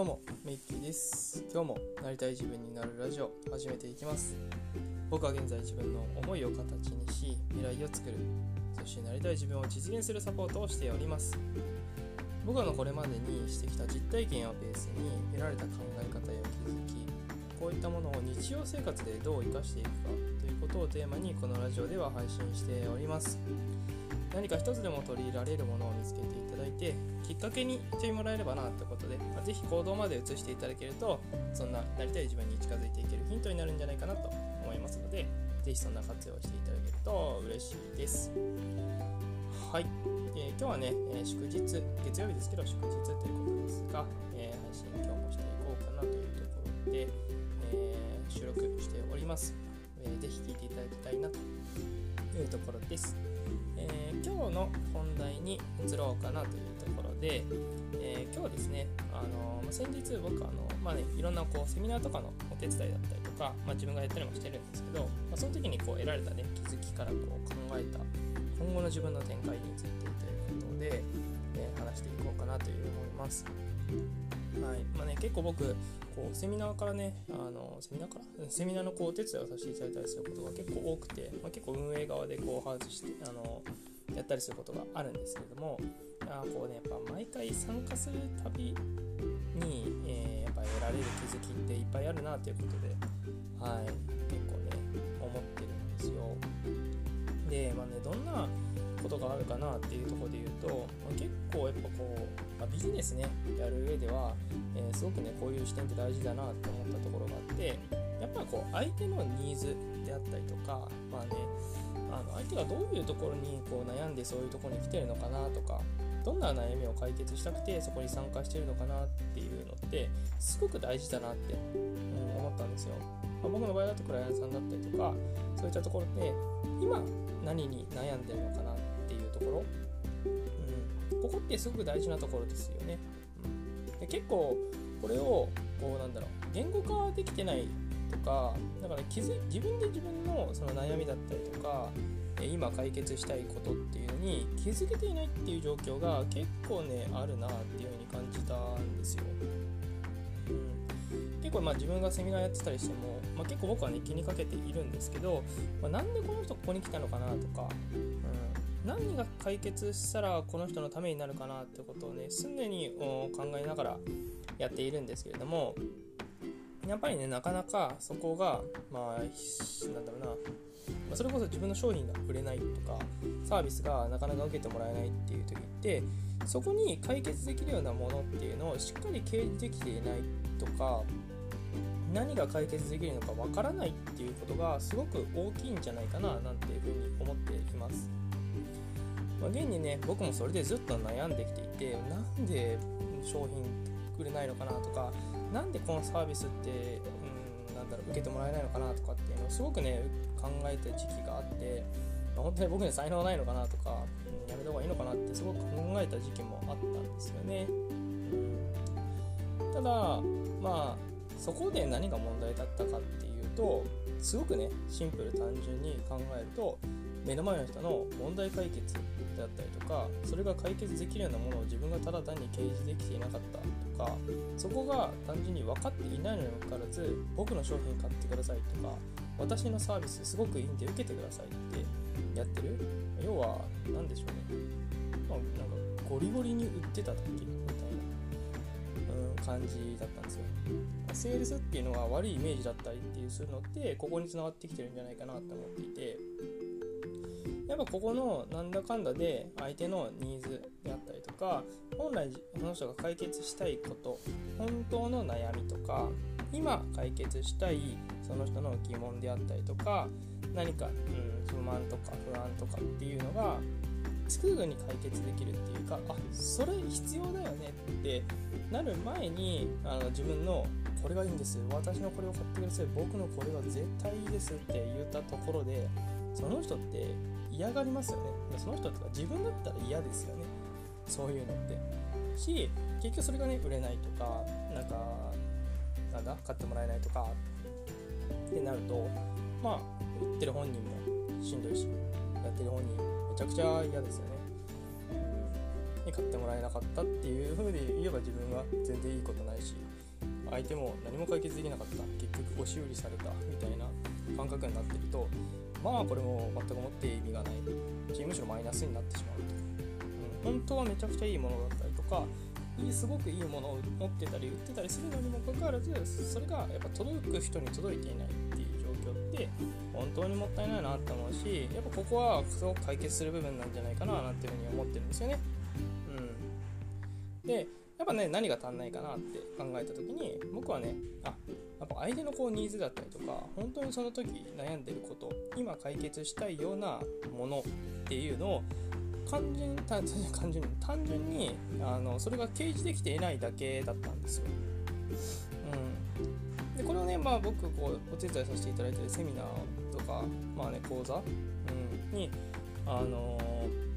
どうも、メイキーです。今日もなりたい自分になるラジオ始めていきます。僕は現在自分の思いを形にし、未来を作る、そしてなりたい自分を実現するサポートをしております。僕らのこれまでにしてきた実体験をベースに得られた考え方や気づき、こういったものを日常生活でどう生かしていくかということをテーマにこのラジオでは配信しております。何か一つでも取り入れられるものを見つけていただいてきっかけにしてもらえればなってことで、まあ、ぜひ行動まで移していただけるとそんななりたい自分に近づいていけるヒントになるんじゃないかなと思いますのでぜひそんな活用していただけると嬉しいです。はい、えー今日はね、えー祝日月曜日ですけど祝日ということですが、えー配信今日もしていこうかなというところで、え収録しております、えーぜひ聞いていただきたいなというところですえー今日の本題に移ろうかなというところで、えー今日ですね、あのま先日僕あの、まあね、いろんなこうセミナーとかのお手伝いだったりとか、まあ、自分がやったりもしてるんですけど、まあ、その時にこう得られた、ね、気づきからこう考えた今後の自分の展開についてということで、えー話していこうかなという思います。はい。まあね、結構僕こうセミナーからねあのセミナーからセミナーのこうお手伝いをさせていただいたりすることが結構多くて、まあ、結構運営側でこう外してあのやったりすることがあるんですけれどもあこうねやっぱ毎回参加するたびに、えーやっぱ得られる気づきっていっぱいあるなということで、はい、結構ね思ってるんですよ。で、まあね、どんなことがあるかなっていうところで言うと、まあ、結構やっぱこう、まあ、ビジネスねやる上では、えーすごくねこういう視点って大事だなって思ったところがあってやっぱこう相手のニーズであったりとかまあねあの相手がどういうところにこう悩んでそういうところに来てるのかなとかどんな悩みを解決したくてそこに参加してるのかなっていうのってすごく大事だなって、うん、思ったんですよ。まあ、僕の場合だとクライアントさんだったりとかそういったところで今何に悩んでるのかなところ、うん、ここってすごく大事なところですよね。うん、で結構これをこうなんだろう。言語化できてないとかだから気づい自分で自分のその悩みだったりとか今解決したいことっていうのに気づけていないっていう状況が結構ねあるなっていうふうに感じたんですよ。うん、結構まあ自分がセミナーやってたりしても、まあ、結構僕はね気にかけているんですけど、まあ、なんでこの人ここに来たのかなとか、何が解決したらこの人のためになるかなってことをね常に考えながらやっているんですけれどもやっぱりねなかなかそこがまあなんだろうなまそれこそ自分の商品が売れないとかサービスがなかなか受けてもらえないっていう時ってそこに解決できるようなものっていうのをしっかり掲示できていないとか何が解決できるのかわからないっていうことがすごく大きいんじゃないかななんていうふうに思っています。まあ、現にね僕もそれでずっと悩んできていてなんで商品売れないのかなとかなんでこのサービスって、うん、なんだろう受けてもらえないのかなとかっていうのをすごくね考えた時期があって、まあ本当に僕に才能ないのかなとか、うんやめた方がいいのかなってすごく考えた時期もあったんですよね。うん、ただまあそこで何が問題だったかっていうとすごくねシンプル単純に考えると目の前の人の問題解決であったりとかそれが解決できるようなものを自分がただ単に掲示できていなかったとかそこが単純に分かっていないのにもかかわらず僕の商品買ってくださいとか私のサービスすごくいいんで受けてくださいってやってる。要は何でしょうね、まあ、なんかゴリゴリに売ってた時みたいな、うん、感じだったんですよ。セールスっていうのが悪いイメージだったりっていうするのってここに繋がってきてるんじゃないかなって思っていて。やっぱここのなんだかんだで相手のニーズであったりとか本来この人が解決したいこと本当の悩みとか今解決したいその人の疑問であったりとか何か、うん、不満とか不安とかっていうのがすぐに解決できるっていうかあそれ必要だよねってなる前にあの自分のこれがいいんです私のこれを買ってください。僕のこれは絶対いいですって言ったところでその人って嫌がりますよね。その人とか自分だったら嫌ですよね。そういうのって。し結局それがね売れないとかなんかなんだ買ってもらえないとかってなるとまあ売ってる本人もしんどいしやってる本人めちゃくちゃ嫌ですよね、に買ってもらえなかったっていう風で言えば自分は全然いいことないし相手も何も解決できなかった。結局押し売りされたみたいな感覚になってるとまあこれも全くもって意味がない。しむしろマイナスになってしまう。と、うん、本当はめちゃくちゃいいものだったりとかすごくいいものを持ってたり売ってたりするのにもかかわらずそれがやっぱ届く人に届いていないっていう状況って本当にもったいないなって思うしやっぱここはすごく解決する部分なんじゃないかななんていうふうに思ってるんですよね。うん、でやっぱね何が足んないかなって考えた時に僕はねあやっぱ相手のこうニーズだったりとか本当にその時悩んでること今解決したいようなものっていうのを単純単 単純に単純にあのそれが掲示できていないだけだったんですよ。うん、でこれをね、まあ、僕こうお手伝いさせていただいてるセミナーとか、まあね、講座、うん、に、あのー、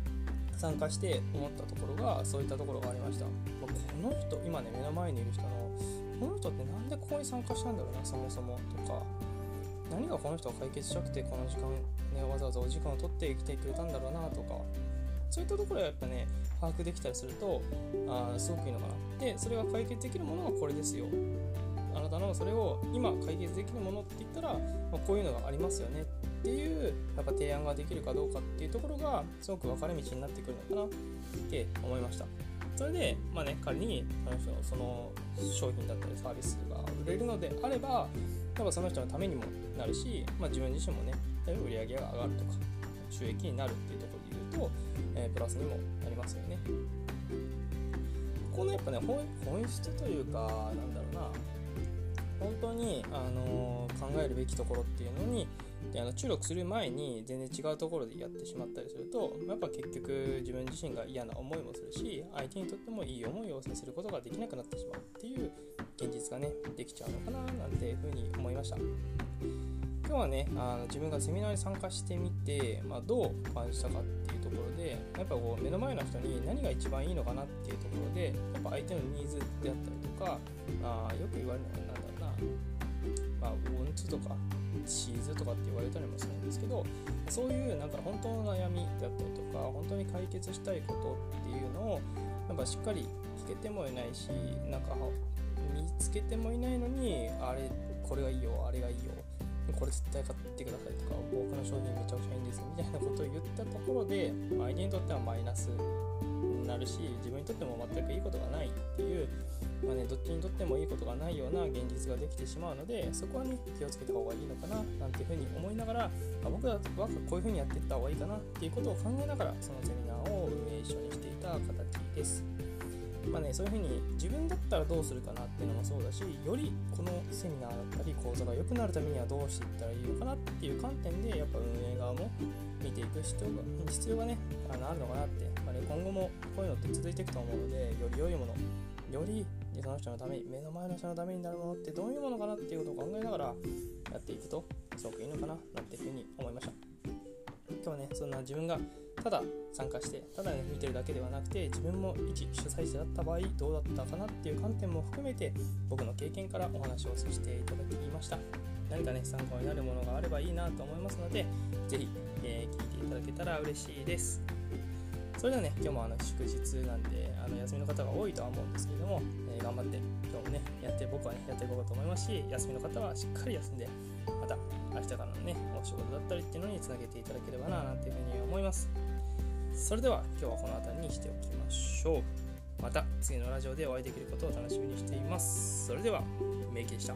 参加して思ったところがそういったところがありました。まあ、この人今ね目の前にいる人のこの人ってなんでここに参加したんだろうなそもそもとか。何がこの人が解決したくてこの時間ねわざわざお時間を取って生きてくれたんだろうなとか。そういったところはやっぱね把握できたりするとあすごくいいのかな。でそれが解決できるものはこれですよ。あなたのそれを今解決できるものって言ったら、まあ、こういうのがありますよね。っていうやっぱ提案ができるかどうかっていうところがすごく分かれ道になってくるのかなって思いましたそれでまあね仮にその人のその商品だったりサービスが売れるのであればやっぱその人のためにもなるし、まあ、自分自身もね売り上げが上がるとか収益になるっていうところで言うと、えー、プラスにもなりますよね。ここのやっぱね本質というかなんだろうな本当に、あの、考えるべきところっていうのにであの注力する前に全然違うところでやってしまったりするとやっぱ結局自分自身が嫌な思いもするし相手にとってもいい思いをさせることができなくなってしまうっていう現実がねできちゃうのかななんていうふうに思いました。今日はねあの自分がセミナーに参加してみて、まあ、どう感じたかっていうところでやっぱこう目の前の人に何が一番いいのかなっていうところでやっぱ相手のニーズであったりとかあよく言われるのは何だろう。まあウォンツとかシーズとかって言われたりもするんですけどそういうなんか本当の悩みだったりとか本当に解決したいことっていうのをやっぱしっかり聞けてもいないしなんか見つけてもいないのにあれこれがいいよあれがいいよこれ絶対買ってくださいとか僕の商品めちゃくちゃいいんですみたいなことを言ったところで相手にとってはマイナスるし自分にとっても全くいいことがないっていうまあね、どっちにとってもいいことがないような現実ができてしまうのでそこはね気をつけた方がいいのかななんていうふうに思いながら、まあ、僕はこういうふうにやっていった方がいいかなっていうことを考えながらそのセミナーを運営一緒にしていた形です。まあね、そういうふうに自分だったらどうするかなっていうのもそうだしよりこのセミナーだったり講座が良くなるためにはどうしていったらいいのかなっていう観点でやっぱ運営側も見ていく必要が必要がねあのあるのかなって、まあね、今後もこういうのって続いていくと思うのでより良いものよりその人のために目の前の人のためになるものってどういうものかなっていうことを考えながらやっていくとすごくいいのかななんていうふうに思いました。今日はねそんな自分がただ参加してただ見てるだけではなくて自分も一主催者だった場合どうだったかなっていう観点も含めて僕の経験からお話をさせていただきました。何かね参考になるものがあればいいなと思いますので是非、えー、聞いていただけたら嬉しいです。それではね今日もあの祝日なんであの休みの方が多いとは思うんですけれども、えー、頑張って今日もねやって僕はねやっていこうと思いますし休みの方はしっかり休んでまた明日からのねお仕事だったりっていうのにつなげていただければななんていうふうに思います。それでは今日はこの辺りにしておきましょう。また次のラジオでお会いできることを楽しみにしています。それではメイキでした